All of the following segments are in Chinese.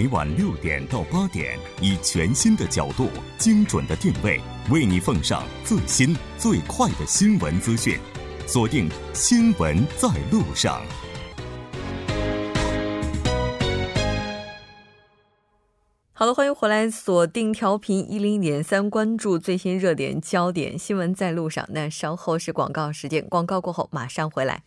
每晚六点到八点，以全新的角度、精准的定位，为你奉上最新最快的新闻资讯。锁定《新闻在路上》。好的，欢迎回来，锁定调频一零点三，关注最新热点焦点新闻在路上。那稍后是广告时间，广告过后马上回来。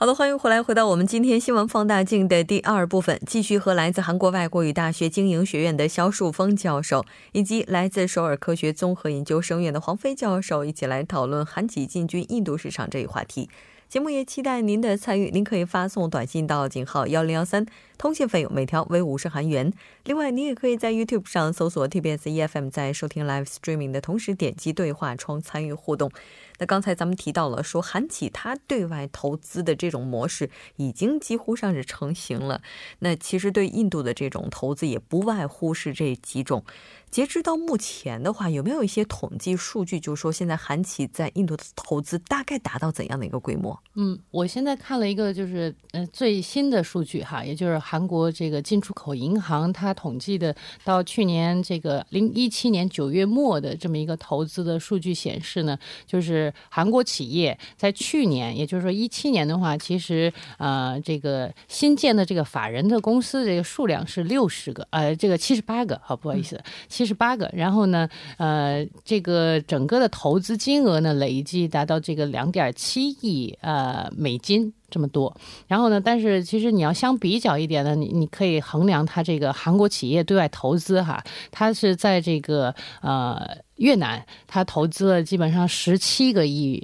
好的，欢迎回来，回到我们今天新闻放大镜的第二部分，继续和来自韩国外国语大学经营学院的肖树峰教授，以及来自首尔科学综合研究生院的黄飞教授一起来讨论韩企进军印度市场这一话题。节目也期待您的参与，您可以发送短信到井号幺零幺三，通信费用每条为五十韩元。另外，您也可以在 YouTube 上搜索 TBS EFM，在收听 Live Streaming 的同时点击对话窗参与互动。那刚才咱们提到了，说韩企它对外投资的这种模式已经几乎上是成型了。那其实对印度的这种投资也不外乎是这几种。截止到目前的话，有没有一些统计数据，就是说现在韩企在印度的投资大概达到怎样的一个规模？嗯，我现在看了一个就是呃最新的数据哈，也就是韩国这个进出口银行它统计的到去年这个零一七年九月末的这么一个投资的数据显示呢，就是韩国企业在去年，也就是说一七年的话，其实呃这个新建的这个法人的公司这个数量是六十个，呃这个七十八个，好不好意思。七十八个，然后呢，呃，这个整个的投资金额呢，累计达到这个两点七亿呃美金这么多。然后呢，但是其实你要相比较一点呢，你你可以衡量它这个韩国企业对外投资哈，它是在这个呃越南，它投资了基本上十七个亿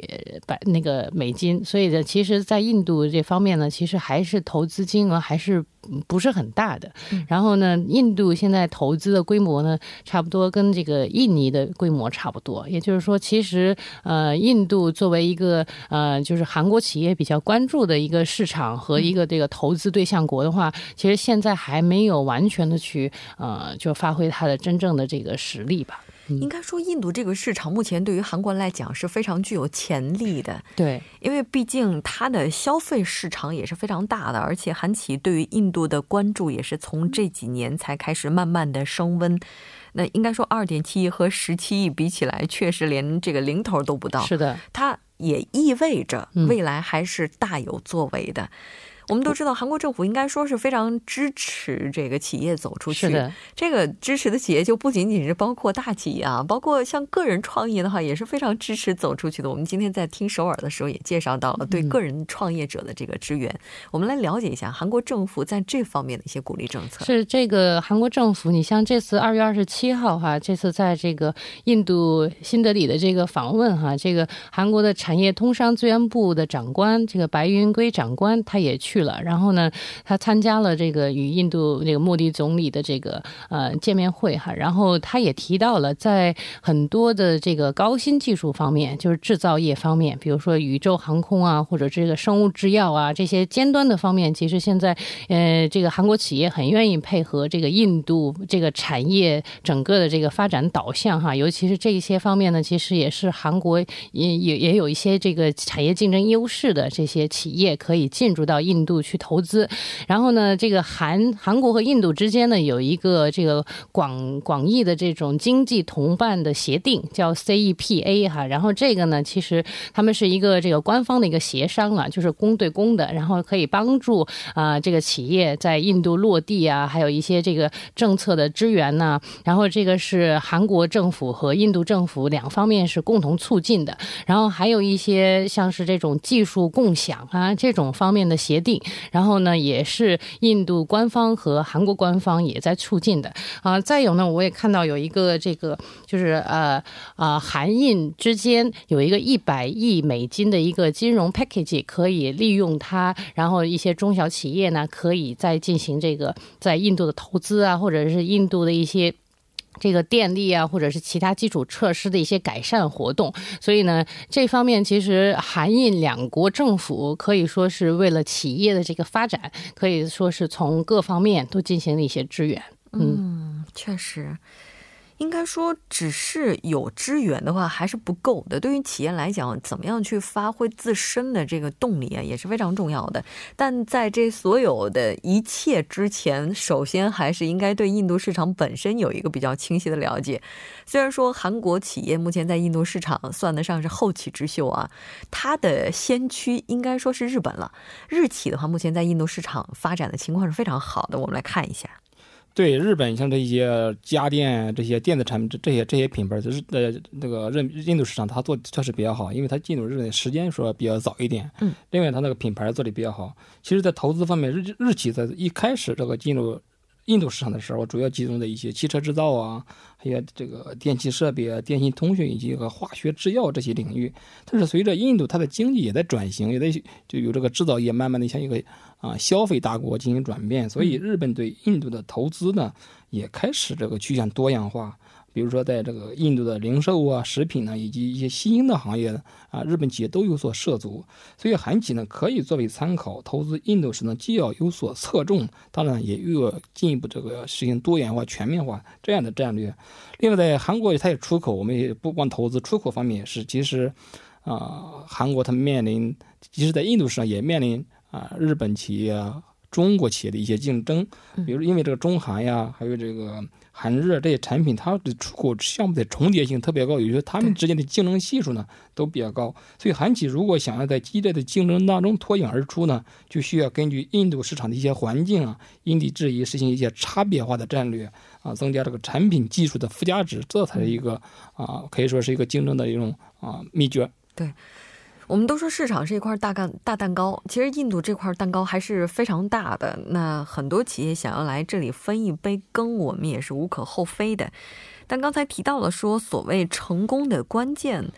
百那个美金，所以呢，其实，在印度这方面呢，其实还是投资金额还是。不是很大的，然后呢，印度现在投资的规模呢，差不多跟这个印尼的规模差不多。也就是说，其实呃，印度作为一个呃，就是韩国企业比较关注的一个市场和一个这个投资对象国的话，其实现在还没有完全的去呃，就发挥它的真正的这个实力吧。应该说，印度这个市场目前对于韩国来讲是非常具有潜力的。对，因为毕竟它的消费市场也是非常大的，而且韩企对于印度的关注也是从这几年才开始慢慢的升温。那应该说，二点七亿和十七亿比起来，确实连这个零头都不到。是的，它也意味着未来还是大有作为的。我们都知道，韩国政府应该说是非常支持这个企业走出去。的，这个支持的企业就不仅仅是包括大企业啊，包括像个人创业的话，也是非常支持走出去的。我们今天在听首尔的时候也介绍到了对个人创业者的这个支援。我们来了解一下韩国政府在这方面的一些鼓励政策。是这个韩国政府，你像这次二月二十七号哈，这次在这个印度新德里的这个访问哈，这个韩国的产业通商资源部的长官这个白云圭长官他也去。去了，然后呢，他参加了这个与印度那个莫迪总理的这个呃见面会哈，然后他也提到了在很多的这个高新技术方面，就是制造业方面，比如说宇宙航空啊，或者这个生物制药啊这些尖端的方面，其实现在呃这个韩国企业很愿意配合这个印度这个产业整个的这个发展导向哈，尤其是这些方面呢，其实也是韩国也也也有一些这个产业竞争优势的这些企业可以进入到印。度去投资，然后呢，这个韩韩国和印度之间呢有一个这个广广义的这种经济同伴的协定，叫 CEPA 哈。然后这个呢，其实他们是一个这个官方的一个协商啊，就是公对公的，然后可以帮助啊这个企业在印度落地啊，还有一些这个政策的支援呢。然后这个是韩国政府和印度政府两方面是共同促进的。然后还有一些像是这种技术共享啊这种方面的协定。然后呢，也是印度官方和韩国官方也在促进的啊。再有呢，我也看到有一个这个，就是呃啊，韩印之间有一个一百亿美金的一个金融 package，可以利用它，然后一些中小企业呢，可以再进行这个在印度的投资啊，或者是印度的一些。这个电力啊，或者是其他基础设施的一些改善活动，所以呢，这方面其实韩印两国政府可以说是为了企业的这个发展，可以说是从各方面都进行了一些支援。嗯，确实。应该说，只是有支援的话还是不够的。对于企业来讲，怎么样去发挥自身的这个动力啊，也是非常重要的。但在这所有的一切之前，首先还是应该对印度市场本身有一个比较清晰的了解。虽然说韩国企业目前在印度市场算得上是后起之秀啊，它的先驱应该说是日本了。日企的话，目前在印度市场发展的情况是非常好的。我们来看一下。对日本，像这些家电、这些电子产品，这这些这些品牌，就是呃那个日印度市场，它做确实比较好，因为它进入日本的时间说比较早一点。嗯。另外，它那个品牌做的比较好。其实，在投资方面，日日企在一开始这个进入印度市场的时候，主要集中在一些汽车制造啊，还有这个电气设备啊、电信通讯以及和化学制药这些领域。但是，随着印度它的经济也在转型，也在就有这个制造业慢慢的向一个。啊，消费大国进行转变，所以日本对印度的投资呢，也开始这个趋向多样化。比如说，在这个印度的零售啊、食品呢，以及一些新兴的行业啊，日本企业都有所涉足。所以韩企呢，可以作为参考，投资印度时呢，既要有所侧重，当然也又要进一步这个实行多元化、全面化这样的战略。另外，在韩国它也出口，我们也不光投资，出口方面是，其实啊，韩国它面临，即使在印度市场也面临。啊，日本企业、中国企业的一些竞争，比如因为这个中韩呀，还有这个韩日这些产品，它的出口项目的重叠性特别高，也就是他们之间的竞争系数呢都比较高。所以韩企如果想要在激烈的竞争当中脱颖而出呢，就需要根据印度市场的一些环境啊，因地制宜实行一些差别化的战略啊，增加这个产品技术的附加值，这才是一个啊，可以说是一个竞争的一种啊秘诀。对。我们都说市场是一块大干大蛋糕，其实印度这块蛋糕还是非常大的。那很多企业想要来这里分一杯羹，我们也是无可厚非的。但刚才提到了说，所谓成功的关键。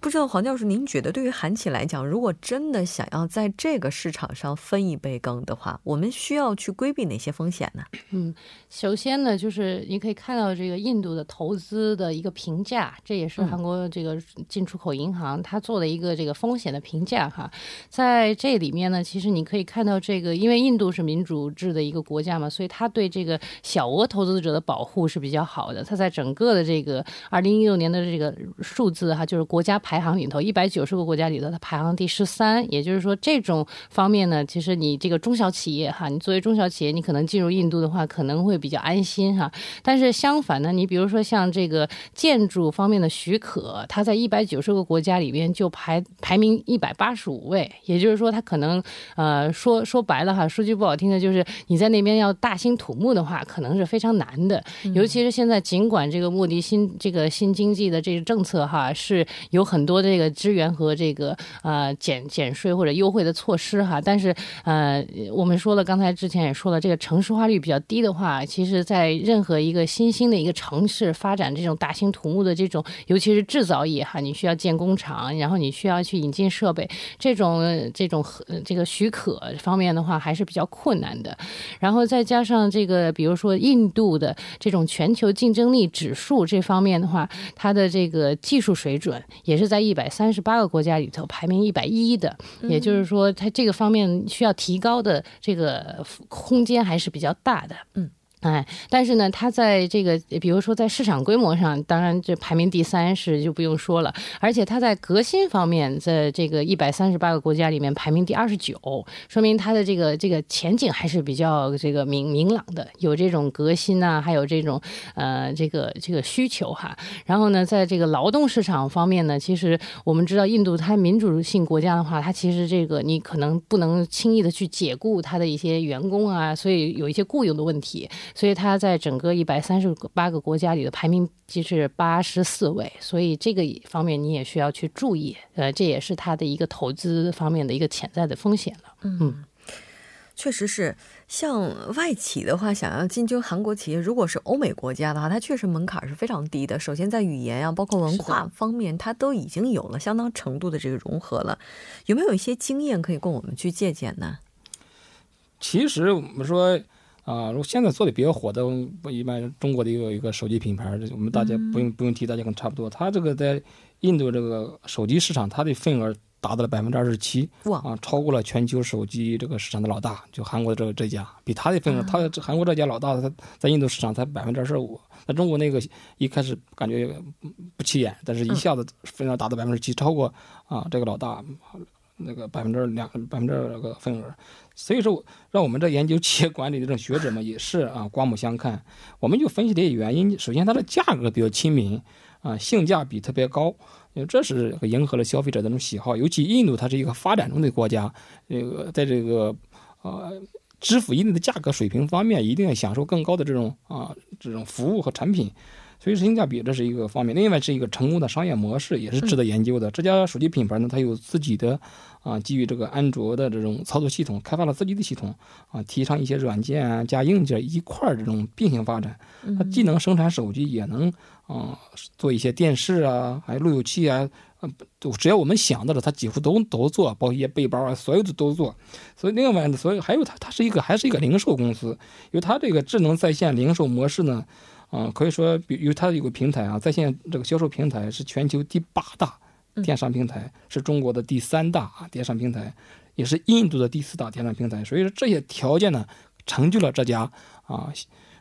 不知道黄教授，您觉得对于韩企来讲，如果真的想要在这个市场上分一杯羹的话，我们需要去规避哪些风险呢？嗯，首先呢，就是你可以看到这个印度的投资的一个评价，这也是韩国这个进出口银行它做的一个这个风险的评价哈。在这里面呢，其实你可以看到这个，因为印度是民主制的一个国家嘛，所以它对这个小额投资者的保护是比较好的。它在整个的这个二零一六年的这个数字哈，就是国家。排行里头一百九十个国家里头，它排行第十三。也就是说，这种方面呢，其实你这个中小企业哈，你作为中小企业，你可能进入印度的话，可能会比较安心哈。但是相反呢，你比如说像这个建筑方面的许可，它在一百九十个国家里边就排排名一百八十五位。也就是说，它可能呃说说白了哈，说句不好听的，就是你在那边要大兴土木的话，可能是非常难的。尤其是现在，尽管这个莫迪新这个新经济的这个政策哈是有很。很多这个资源和这个呃减减税或者优惠的措施哈，但是呃我们说了，刚才之前也说了，这个城市化率比较低的话，其实在任何一个新兴的一个城市发展这种大兴土木的这种，尤其是制造业哈，你需要建工厂，然后你需要去引进设备，这种这种和这个许可方面的话还是比较困难的。然后再加上这个，比如说印度的这种全球竞争力指数这方面的话，它的这个技术水准也是。在一百三十八个国家里头排名一百一的，也就是说，它这个方面需要提高的这个空间还是比较大的。嗯。哎，但是呢，它在这个，比如说在市场规模上，当然这排名第三是就不用说了，而且它在革新方面，在这个一百三十八个国家里面排名第二十九，说明它的这个这个前景还是比较这个明明朗的，有这种革新啊，还有这种呃这个这个需求哈。然后呢，在这个劳动市场方面呢，其实我们知道印度它民主性国家的话，它其实这个你可能不能轻易的去解雇它的一些员工啊，所以有一些雇佣的问题。所以它在整个一百三十八个国家里的排名即是八十四位，所以这个方面你也需要去注意，呃，这也是它的一个投资方面的一个潜在的风险了。嗯，确实是，像外企的话，想要进军韩国企业，如果是欧美国家的话，它确实门槛是非常低的。首先在语言啊，包括文化方面，它都已经有了相当程度的这个融合了。有没有一些经验可以供我们去借鉴呢？其实我们说。啊，如果现在做的比较火的，不一般中国的一个一个手机品牌，我们大家不用不用提，大家可能差不多。它这个在印度这个手机市场，它的份额达到了百分之二十七，哇啊，超过了全球手机这个市场的老大，就韩国这这家，比它的份额，他这韩国这家老大，他在印度市场才百分之二十五，那中国那个一开始感觉不起眼，但是一下子份额达到百分之七，超过啊这个老大那个百分之两百分之那个份额，所以说让我们这研究企业管理的这种学者们也是啊刮目相看，我们就分析这些原因，首先它的价格比较亲民。啊，性价比特别高，因为这是迎合了消费者的那种喜好。尤其印度，它是一个发展中的国家，这个在这个呃支付一定的价格水平方面，一定要享受更高的这种啊这种服务和产品。所以性价比这是一个方面，另外是一个成功的商业模式，也是值得研究的。这家手机品牌呢，它有自己的啊，基于这个安卓的这种操作系统，开发了自己的系统啊，提倡一些软件啊加硬件一块儿这种并行发展。它既能生产手机，也能啊做一些电视啊，还有路由器啊，就只要我们想到的，它几乎都都做，包括一些背包啊，所有的都做。所以另外呢，所以还有它，它是一个还是一个零售公司，因为它这个智能在线零售模式呢。嗯，可以说，比如它有个平台啊，在线这个销售平台是全球第八大电商平台，是中国的第三大啊电商平台，也是印度的第四大电商平台。所以说这些条件呢，成就了这家啊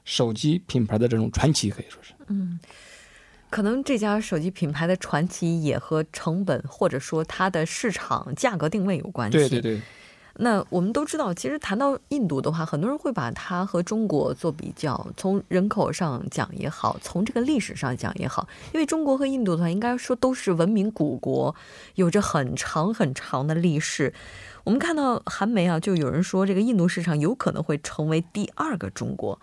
手机品牌的这种传奇，可以说是。嗯，可能这家手机品牌的传奇也和成本或者说它的市场价格定位有关系。对对对。那我们都知道，其实谈到印度的话，很多人会把它和中国做比较。从人口上讲也好，从这个历史上讲也好，因为中国和印度的话，应该说都是文明古国，有着很长很长的历史。我们看到韩媒啊，就有人说这个印度市场有可能会成为第二个中国。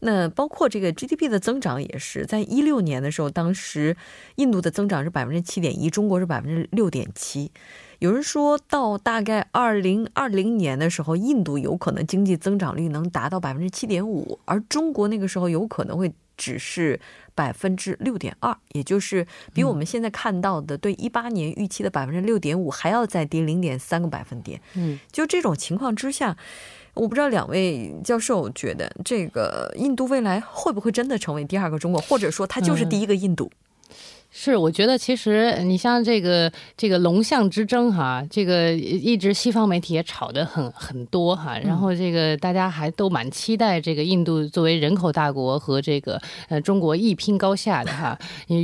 那包括这个 GDP 的增长也是，在一六年的时候，当时印度的增长是百分之七点一，中国是百分之六点七。有人说到大概二零二零年的时候，印度有可能经济增长率能达到百分之七点五，而中国那个时候有可能会只是百分之六点二，也就是比我们现在看到的对一八年预期的百分之六点五还要再低零点三个百分点。嗯，就这种情况之下，我不知道两位教授觉得这个印度未来会不会真的成为第二个中国，或者说它就是第一个印度？是，我觉得其实你像这个这个龙象之争哈，这个一直西方媒体也炒得很很多哈，然后这个大家还都蛮期待这个印度作为人口大国和这个呃中国一拼高下的哈，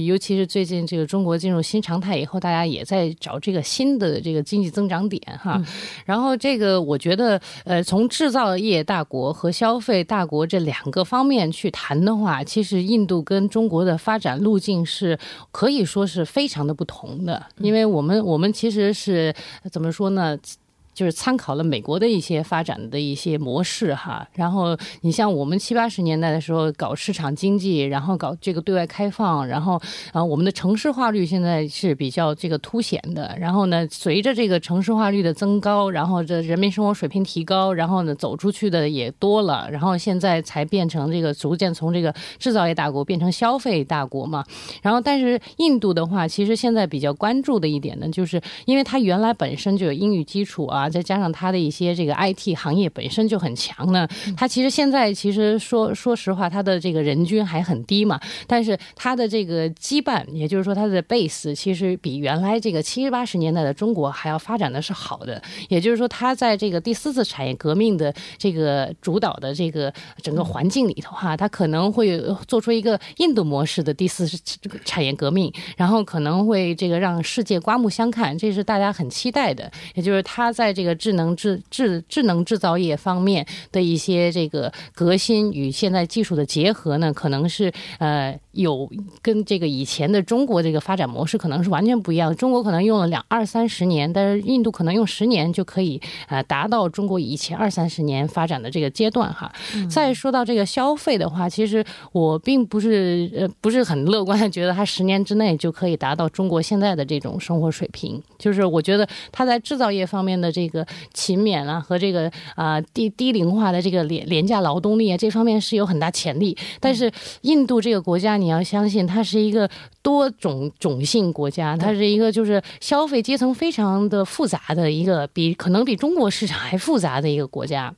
尤其是最近这个中国进入新常态以后，大家也在找这个新的这个经济增长点哈，然后这个我觉得呃从制造业大国和消费大国这两个方面去谈的话，其实印度跟中国的发展路径是。可以说是非常的不同的，因为我们我们其实是怎么说呢？就是参考了美国的一些发展的一些模式哈，然后你像我们七八十年代的时候搞市场经济，然后搞这个对外开放，然后啊我们的城市化率现在是比较这个凸显的，然后呢随着这个城市化率的增高，然后这人民生活水平提高，然后呢走出去的也多了，然后现在才变成这个逐渐从这个制造业大国变成消费大国嘛，然后但是印度的话，其实现在比较关注的一点呢，就是因为它原来本身就有英语基础啊。啊，再加上它的一些这个 IT 行业本身就很强呢，它其实现在其实说说实话，它的这个人均还很低嘛，但是它的这个羁绊，也就是说它的 base，其实比原来这个七十八十年代的中国还要发展的是好的。也就是说，它在这个第四次产业革命的这个主导的这个整个环境里头哈，它可能会做出一个印度模式的第四次产业革命，然后可能会这个让世界刮目相看，这是大家很期待的。也就是它在这个智能制制智能制造业方面的一些这个革新与现在技术的结合呢，可能是呃有跟这个以前的中国这个发展模式可能是完全不一样。中国可能用了两二三十年，但是印度可能用十年就可以呃达到中国以前二三十年发展的这个阶段哈。再说到这个消费的话，其实我并不是呃不是很乐观，觉得它十年之内就可以达到中国现在的这种生活水平。就是我觉得它在制造业方面的这这个勤勉啊和这个啊低低龄化的这个廉廉价劳动力啊这方面是有很大潜力，但是印度这个国家你要相信它是一个多种种姓国家，它是一个就是消费阶层非常的复杂的一个比可能比中国市场还复杂的一个国家。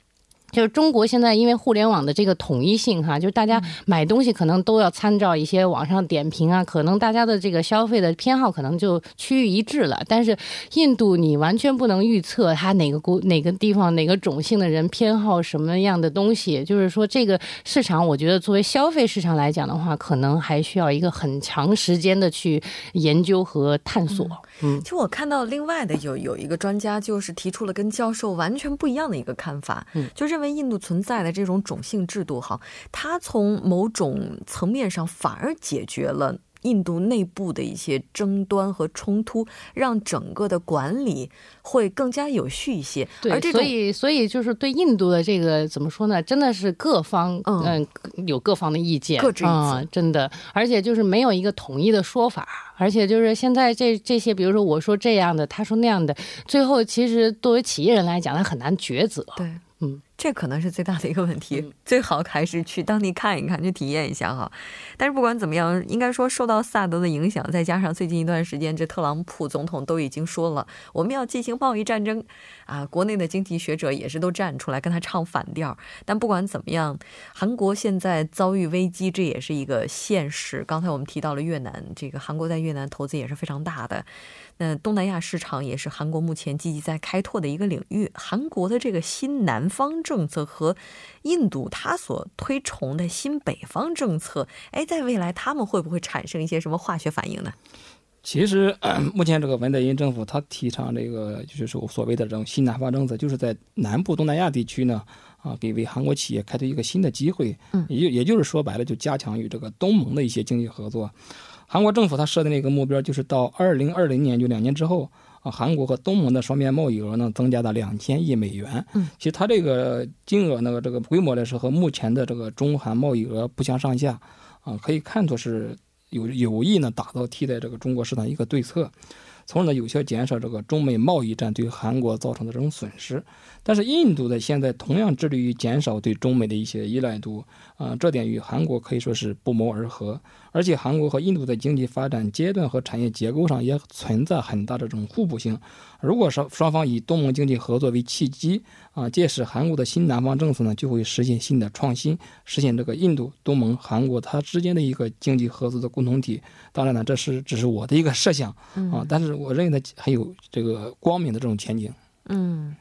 就是中国现在因为互联网的这个统一性哈，就是大家买东西可能都要参照一些网上点评啊，可能大家的这个消费的偏好可能就趋于一致了。但是印度你完全不能预测它哪个国哪个地方哪个种姓的人偏好什么样的东西，就是说这个市场，我觉得作为消费市场来讲的话，可能还需要一个很长时间的去研究和探索。嗯，其实我看到另外的有有一个专家就是提出了跟教授完全不一样的一个看法，嗯，就认为。印度存在的这种种姓制度，哈，它从某种层面上反而解决了印度内部的一些争端和冲突，让整个的管理会更加有序一些。对，所以所以就是对印度的这个怎么说呢？真的是各方嗯有各方的意见，各执一词，真的，而且就是没有一个统一的说法，而且就是现在这这些，比如说我说这样的，他说那样的，最后其实作为企业人来讲，他很难抉择。对，嗯。这可能是最大的一个问题，最好还是去当地看一看，去体验一下哈。但是不管怎么样，应该说受到萨德的影响，再加上最近一段时间，这特朗普总统都已经说了，我们要进行贸易战争啊，国内的经济学者也是都站出来跟他唱反调。但不管怎么样，韩国现在遭遇危机，这也是一个现实。刚才我们提到了越南，这个韩国在越南投资也是非常大的。那东南亚市场也是韩国目前积极在开拓的一个领域。韩国的这个新南方。政策和印度它所推崇的新北方政策，哎，在未来他们会不会产生一些什么化学反应呢？其实，目前这个文在寅政府他提倡这个就是说所谓的这种新南方政策，就是在南部东南亚地区呢，啊，给为韩国企业开拓一个新的机会。嗯，也也就是说白了，就加强与这个东盟的一些经济合作。韩国政府它设的那个目标，就是到二零二零年，就两年之后。啊，韩国和东盟的双边贸易额呢，增加到两千亿美元。嗯，其实它这个金额呢，这个规模来说和目前的这个中韩贸易额不相上下。啊，可以看作是有有意呢，打造替代这个中国市场一个对策，从而呢，有效减少这个中美贸易战对韩国造成的这种损失。但是，印度的现在同样致力于减少对中美的一些依赖度。啊，这点与韩国可以说是不谋而合。而且，韩国和印度在经济发展阶段和产业结构上也存在很大的这种互补性。如果说双方以东盟经济合作为契机，啊，届时韩国的新南方政策呢，就会实现新的创新，实现这个印度、东盟、韩国它之间的一个经济合作的共同体。当然呢，这是只是我的一个设想啊，但是我认为它很有这个光明的这种前景。嗯。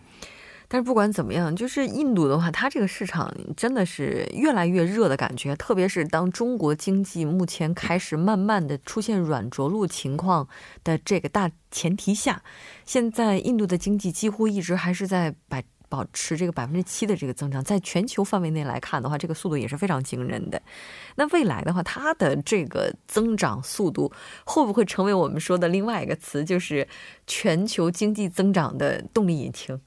但是不管怎么样，就是印度的话，它这个市场真的是越来越热的感觉。特别是当中国经济目前开始慢慢的出现软着陆情况的这个大前提下，现在印度的经济几乎一直还是在百保持这个百分之七的这个增长，在全球范围内来看的话，这个速度也是非常惊人的。那未来的话，它的这个增长速度会不会成为我们说的另外一个词，就是全球经济增长的动力引擎？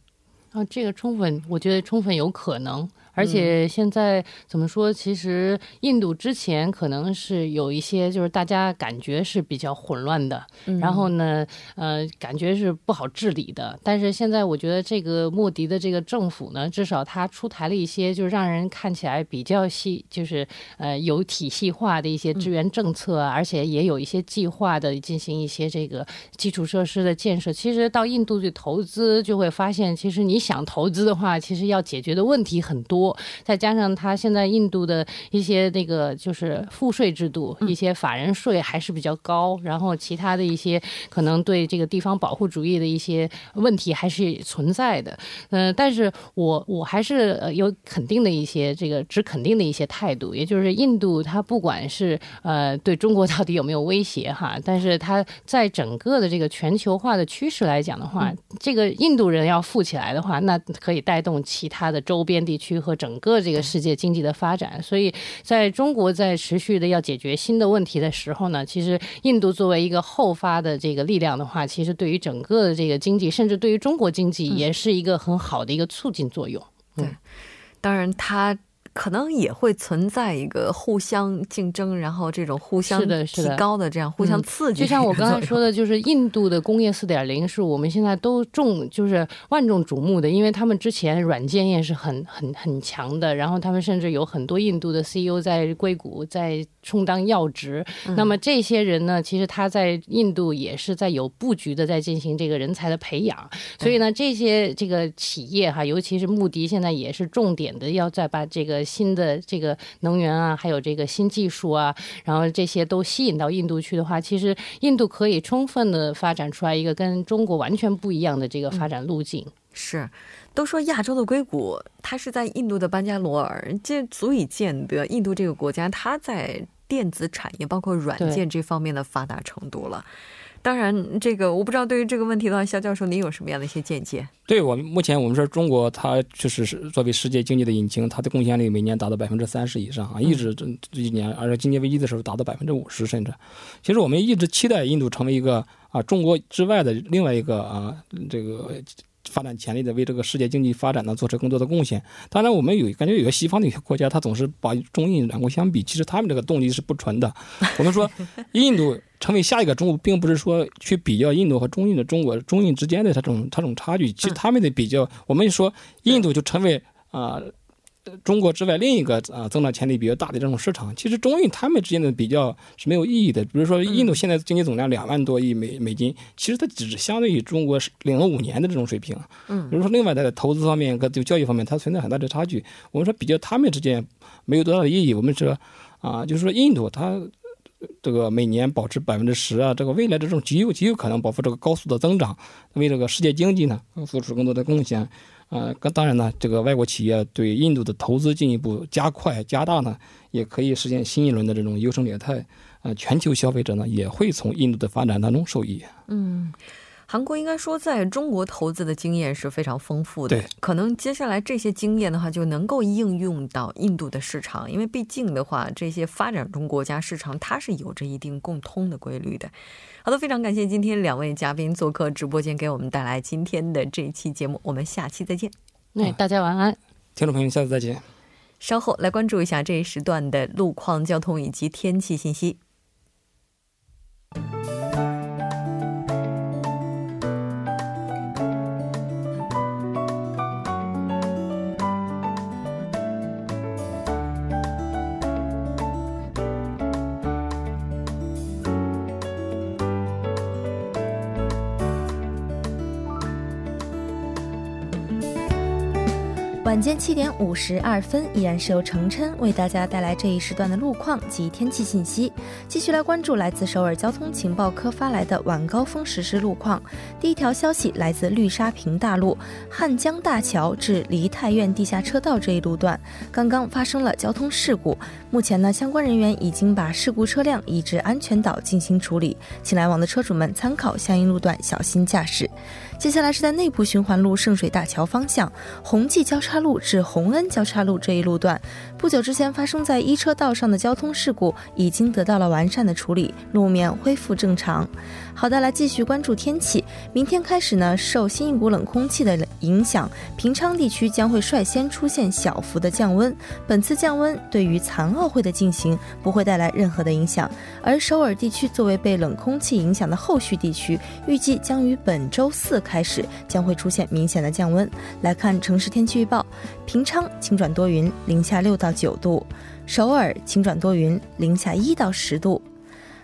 啊，这个充分，我觉得充分有可能。而且现在怎么说？其实印度之前可能是有一些，就是大家感觉是比较混乱的，然后呢，呃，感觉是不好治理的。但是现在我觉得这个莫迪的这个政府呢，至少他出台了一些，就是让人看起来比较细，就是呃有体系化的一些支援政策，而且也有一些计划的进行一些这个基础设施的建设。其实到印度去投资，就会发现，其实你想投资的话，其实要解决的问题很多。再加上它现在印度的一些那个就是赋税制度，一些法人税还是比较高，然后其他的一些可能对这个地方保护主义的一些问题还是存在的。嗯，但是我我还是有肯定的一些这个只肯定的一些态度，也就是印度它不管是呃对中国到底有没有威胁哈，但是它在整个的这个全球化的趋势来讲的话，这个印度人要富起来的话，那可以带动其他的周边地区和。整个这个世界经济的发展，所以在中国在持续的要解决新的问题的时候呢，其实印度作为一个后发的这个力量的话，其实对于整个的这个经济，甚至对于中国经济，也是一个很好的一个促进作用。对，当然它。可能也会存在一个互相竞争，然后这种互相提高的这样互相刺激。就像我刚才说的，就是印度的工业四点零是我们现在都重就是万众瞩目的，因为他们之前软件业是很很很强的，然后他们甚至有很多印度的 CEO 在硅谷在充当要职。那么这些人呢，其实他在印度也是在有布局的，在进行这个人才的培养。所以呢，这些这个企业哈，尤其是穆迪，现在也是重点的要再把这个。新的这个能源啊，还有这个新技术啊，然后这些都吸引到印度去的话，其实印度可以充分的发展出来一个跟中国完全不一样的这个发展路径。是，都说亚洲的硅谷，它是在印度的班加罗尔，这足以见得印度这个国家它在电子产业包括软件这方面的发达程度了。当然，这个我不知道。对于这个问题的话，肖教授，您有什么样的一些见解？对我们目前我们说中国，它确实是作为世界经济的引擎，它的贡献率每年达到百分之三十以上啊，一直这这几年，而且经济危机的时候达到百分之五十，甚至。其实我们一直期待印度成为一个啊中国之外的另外一个啊这个。发展潜力的，为这个世界经济发展呢做出更多的贡献。当然，我们有感觉，有些西方的一些国家，他总是把中印两国相比，其实他们这个动力是不纯的。我们说，印度成为下一个中国，并不是说去比较印度和中印的中国中印之间的这种这种差距。其实他们的比较，我们说印度就成为啊。中国之外另一个啊增长潜力比较大的这种市场，其实中印他们之间的比较是没有意义的。比如说，印度现在经济总量两万多亿美美金，其实它只是相对于中国领了五年的这种水平。嗯，比如说，另外在投资方面和就教育方面，它存在很大的差距。我们说比较他们之间没有多大的意义。我们说啊，就是说印度它这个每年保持百分之十啊，这个未来这种极有极有可能保持这个高速的增长，为这个世界经济呢做出更多的贡献。呃，当然呢，这个外国企业对印度的投资进一步加快加大呢，也可以实现新一轮的这种优胜劣汰。呃，全球消费者呢也会从印度的发展当中受益。嗯，韩国应该说在中国投资的经验是非常丰富的。对，可能接下来这些经验的话就能够应用到印度的市场，因为毕竟的话，这些发展中国家市场它是有着一定共通的规律的。好的，非常感谢今天两位嘉宾做客直播间，给我们带来今天的这一期节目。我们下期再见。那，大家晚安，听众朋友，下次再见。稍后来关注一下这一时段的路况、交通以及天气信息。晚间七点五十二分，依然是由程琛为大家带来这一时段的路况及天气信息。继续来关注来自首尔交通情报科发来的晚高峰实时路况。第一条消息来自绿沙坪大路汉江大桥至梨泰院地下车道这一路段，刚刚发生了交通事故。目前呢，相关人员已经把事故车辆移至安全岛进行处理，请来往的车主们参考相应路段，小心驾驶。接下来是在内部循环路圣水大桥方向红记交叉路至洪恩交叉路这一路段，不久之前发生在一车道上的交通事故已经得到了完善的处理，路面恢复正常。好的，来继续关注天气。明天开始呢，受新一股冷空气的影响，平昌地区将会率先出现小幅的降温。本次降温对于残奥会的进行不会带来任何的影响。而首尔地区作为被冷空气影响的后续地区，预计将于本周四开始将会出现明显的降温。来看城市天气预报：平昌晴转多云，零下六到九度；首尔晴转多云，零下一到十度。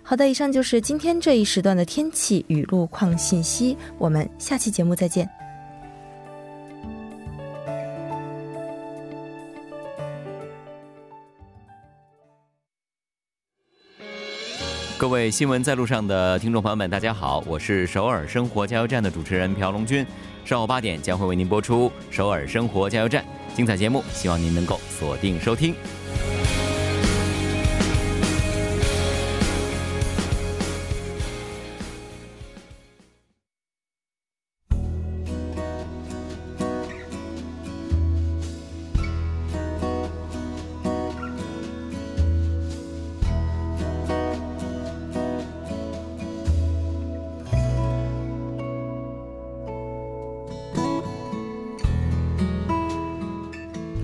好的，以上就是今天这一时段的天气与路况信息。我们下期节目再见。各位新闻在路上的听众朋友们，大家好，我是首尔生活加油站的主持人朴龙军。上午八点将会为您播出首尔生活加油站精彩节目，希望您能够锁定收听。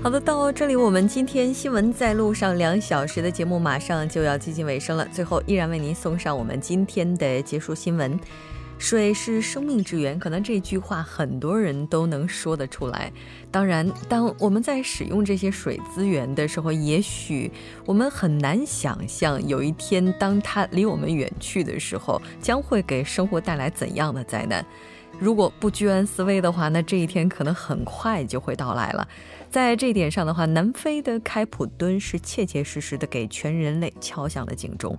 好的，到这里我们今天新闻在路上两小时的节目马上就要接近尾声了。最后，依然为您送上我们今天的结束新闻：水是生命之源，可能这句话很多人都能说得出来。当然，当我们在使用这些水资源的时候，也许我们很难想象有一天当它离我们远去的时候，将会给生活带来怎样的灾难。如果不居安思危的话，那这一天可能很快就会到来了。在这点上的话，南非的开普敦是切切实实的给全人类敲响了警钟。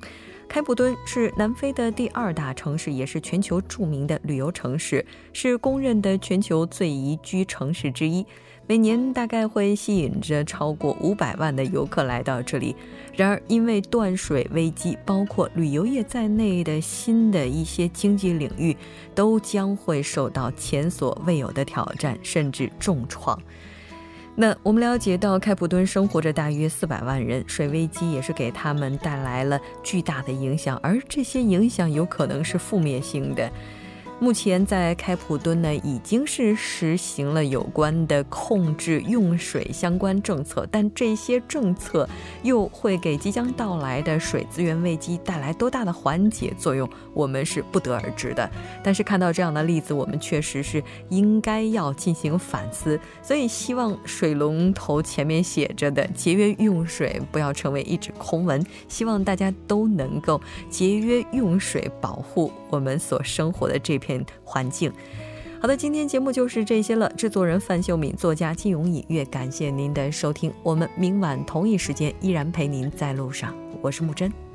开普敦是南非的第二大城市，也是全球著名的旅游城市，是公认的全球最宜居城市之一。每年大概会吸引着超过五百万的游客来到这里。然而，因为断水危机，包括旅游业在内的新的一些经济领域，都将会受到前所未有的挑战，甚至重创。那我们了解到，开普敦生活着大约四百万人，水危机也是给他们带来了巨大的影响，而这些影响有可能是负面性的。目前在开普敦呢，已经是实行了有关的控制用水相关政策，但这些政策又会给即将到来的水资源危机带来多大的缓解作用，我们是不得而知的。但是看到这样的例子，我们确实是应该要进行反思。所以希望水龙头前面写着的节约用水不要成为一纸空文，希望大家都能够节约用水，保护我们所生活的这片。环境，好的，今天节目就是这些了。制作人范秀敏，作家金永隐月，感谢您的收听。我们明晚同一时间依然陪您在路上，我是木真。